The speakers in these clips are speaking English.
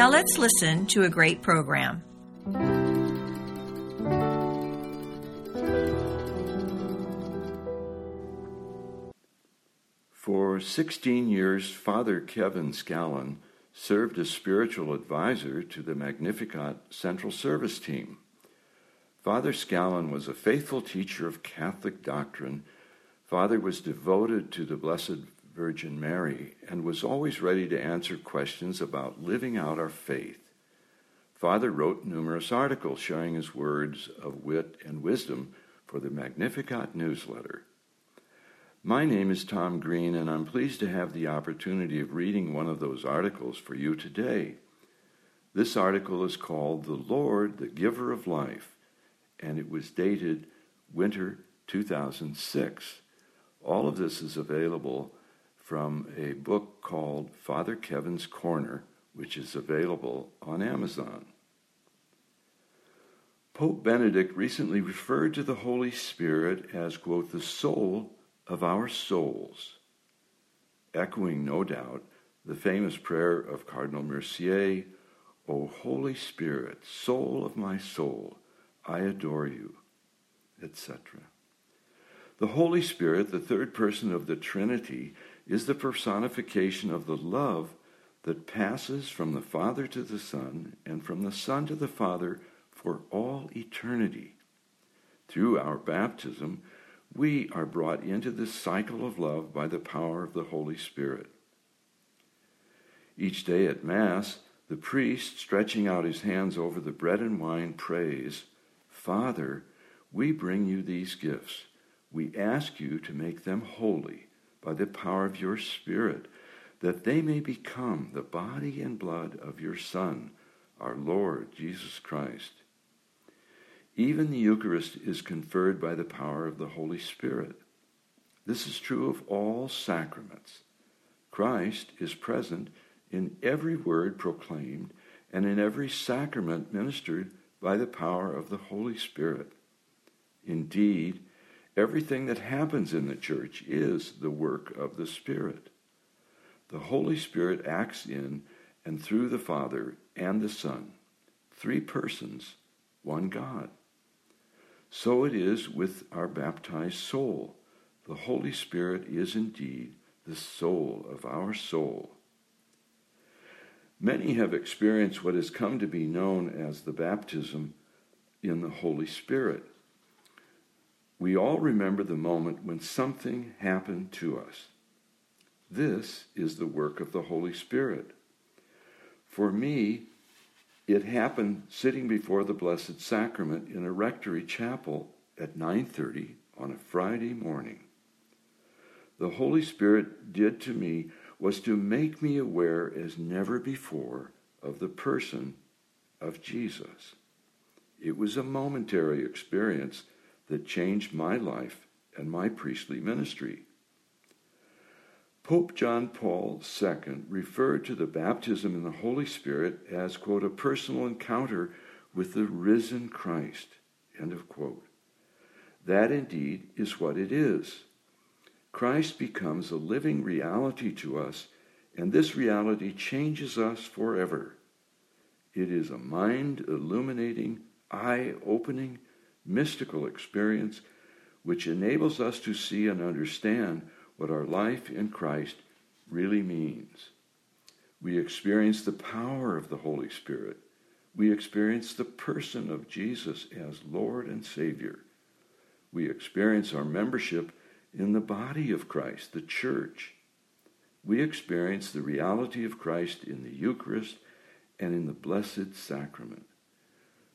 Now let's listen to a great program. For 16 years, Father Kevin Scallon served as spiritual advisor to the Magnificat Central Service team. Father Scallon was a faithful teacher of Catholic doctrine. Father was devoted to the Blessed Virgin Mary and was always ready to answer questions about living out our faith. Father wrote numerous articles sharing his words of wit and wisdom for the Magnificat newsletter. My name is Tom Green, and I'm pleased to have the opportunity of reading one of those articles for you today. This article is called The Lord, the Giver of Life, and it was dated winter 2006. All of this is available from a book called Father Kevin's Corner, which is available on Amazon. Pope Benedict recently referred to the Holy Spirit as, quote, the soul of our souls, echoing, no doubt, the famous prayer of Cardinal Mercier, O Holy Spirit, soul of my soul, I adore you, etc. The Holy Spirit, the third person of the Trinity, is the personification of the love that passes from the Father to the Son and from the Son to the Father for all eternity. Through our baptism, we are brought into this cycle of love by the power of the Holy Spirit. Each day at Mass, the priest, stretching out his hands over the bread and wine, prays, Father, we bring you these gifts. We ask you to make them holy by the power of your Spirit, that they may become the body and blood of your Son, our Lord Jesus Christ. Even the Eucharist is conferred by the power of the Holy Spirit. This is true of all sacraments. Christ is present in every word proclaimed and in every sacrament ministered by the power of the Holy Spirit. Indeed, everything that happens in the church is the work of the Spirit. The Holy Spirit acts in and through the Father and the Son, three persons, one God. So it is with our baptized soul. The Holy Spirit is indeed the soul of our soul. Many have experienced what has come to be known as the baptism in the Holy Spirit. We all remember the moment when something happened to us. This is the work of the Holy Spirit. For me, it happened sitting before the Blessed Sacrament in a rectory chapel at 9:30 on a Friday morning. The Holy Spirit did to me was to make me aware as never before of the person of Jesus. It was a momentary experience that changed my life and my priestly ministry. Pope John Paul II referred to the baptism in the Holy Spirit as, quote, a personal encounter with the risen Christ, end of quote. That indeed is what it is. Christ becomes a living reality to us, and this reality changes us forever. It is a mind illuminating, eye opening, mystical experience which enables us to see and understand what our life in Christ really means. We experience the power of the Holy Spirit. We experience the person of Jesus as Lord and Savior. We experience our membership in the body of Christ, the church. We experience the reality of Christ in the Eucharist and in the Blessed Sacrament.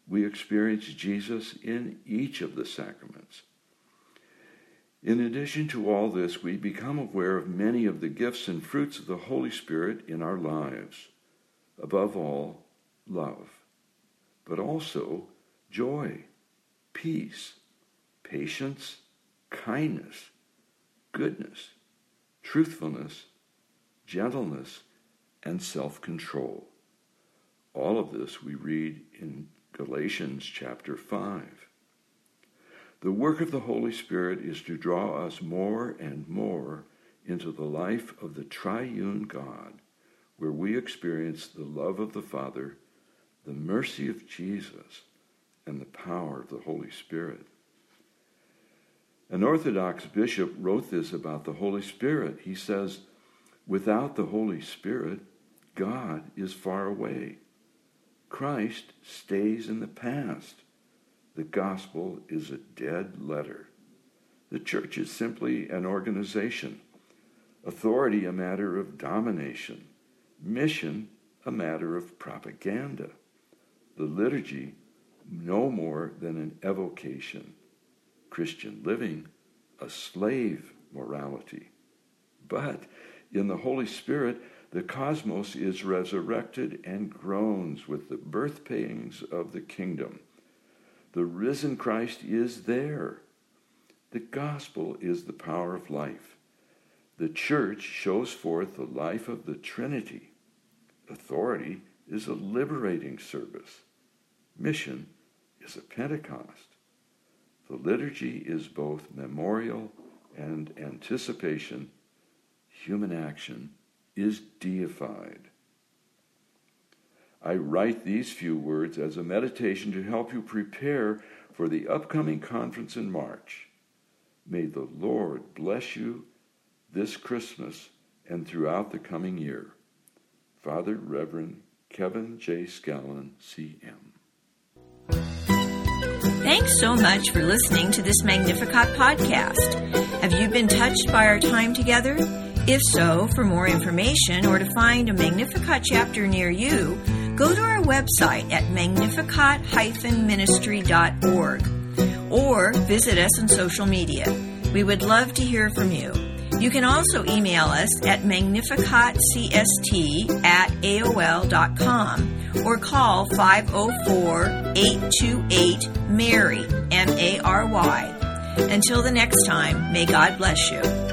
We experience Jesus in each of the sacraments. In addition to all this, we become aware of many of the gifts and fruits of the Holy Spirit in our lives. Above all, love. but also joy, peace, patience, kindness, goodness, truthfulness, gentleness, and self control. All of this we read in Galatians chapter 5. The work of the Holy Spirit is to draw us more and more into the life of the triune God, where we experience the love of the Father, the mercy of Jesus, and the power of the Holy Spirit. An Orthodox bishop wrote this about the Holy Spirit. He says, Without the Holy Spirit, God is far away. Christ stays in the past. The gospel is a dead letter. The church is simply an organization, authority a matter of domination, mission a matter of propaganda, the liturgy no more than an evocation Christian living, a slave morality. But in the Holy Spirit, the cosmos is resurrected and groans with the birth pangs of the kingdom. The risen Christ is there. The gospel is the power of life. The church shows forth the life of the Trinity. Authority is a liberating service. Mission is a Pentecost. The liturgy is both memorial and anticipation. Human action is deified. I write these few words as a meditation to help you prepare for the upcoming conference in March. May the Lord bless you this Christmas and throughout the coming year. Father Reverend Kevin J. Scallon, C.M. Thanks so much for listening to this Magnificat podcast. Have you been touched by our time together? If so, for more information or to find a Magnificat chapter near you, go to our website at magnificat-ministry.org or visit us on social media. We would love to hear from you. You can also email us at magnificatcst at aol.com or call 504 828 MARY. Until the next time, may God bless you.